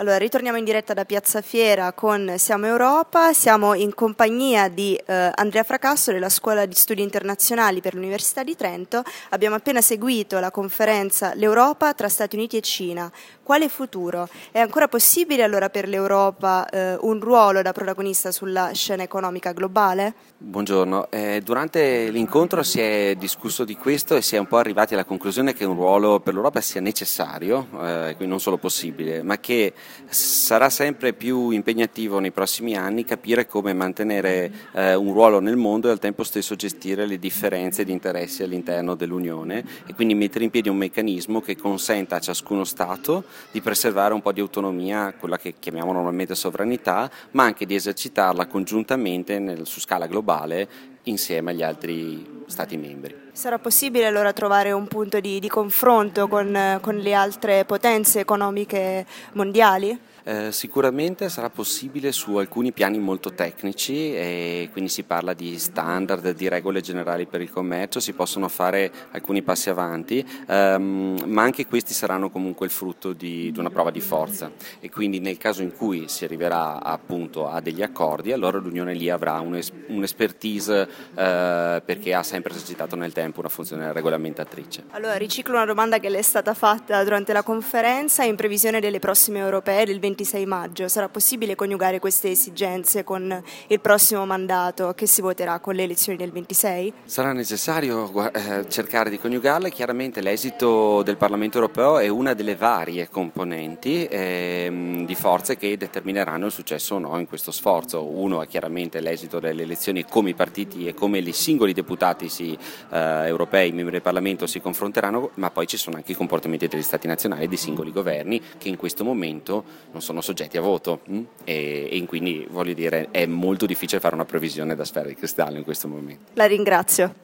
Allora, ritorniamo in diretta da Piazza Fiera con Siamo Europa, siamo in compagnia di eh, Andrea Fracasso della Scuola di Studi Internazionali per l'Università di Trento. Abbiamo appena seguito la conferenza L'Europa tra Stati Uniti e Cina. Quale futuro? È ancora possibile allora per l'Europa eh, un ruolo da protagonista sulla scena economica globale? Buongiorno, eh, durante l'incontro si è discusso di questo e si è un po' arrivati alla conclusione che un ruolo per l'Europa sia necessario, eh, quindi non solo possibile, ma che sarà sempre più impegnativo nei prossimi anni capire come mantenere eh, un ruolo nel mondo e al tempo stesso gestire le differenze di interessi all'interno dell'Unione e quindi mettere in piedi un meccanismo che consenta a ciascuno Stato di preservare un po' di autonomia, quella che chiamiamo normalmente sovranità, ma anche di esercitarla congiuntamente nel, su scala globale insieme agli altri Stati membri. Sarà possibile allora trovare un punto di, di confronto con, con le altre potenze economiche mondiali? Eh, sicuramente sarà possibile su alcuni piani molto tecnici e quindi si parla di standard, di regole generali per il commercio, si possono fare alcuni passi avanti, ehm, ma anche questi saranno comunque il frutto di, di, una prova di forza e quindi nel caso in cui si arriverà appunto a degli accordi, allora l'Unione lì avrà un'expertise eh, perché ha sempre esercitato nel tempo una funzione regolamentatrice. Allora riciclo una domanda che le è stata fatta durante la conferenza in previsione delle prossime europee del 20 26 maggio. Sarà possibile coniugare queste esigenze con il prossimo mandato che si voterà con le elezioni del 26? Sarà necessario eh, cercare di coniugarle. Chiaramente l'esito del Parlamento europeo è una delle varie componenti eh, di forze che determineranno il successo o no in questo sforzo. Uno è chiaramente l'esito delle elezioni, come i partiti e come i singoli deputati si, eh, europei, membri del Parlamento, si confronteranno, ma poi ci sono anche i comportamenti degli Stati nazionali e dei singoli governi che in questo momento non sono soggetti a voto? Mm? e, e quindi voglio dire è molto difficile fare una previsione da sfera di cristallo in questo momento. La ringrazio.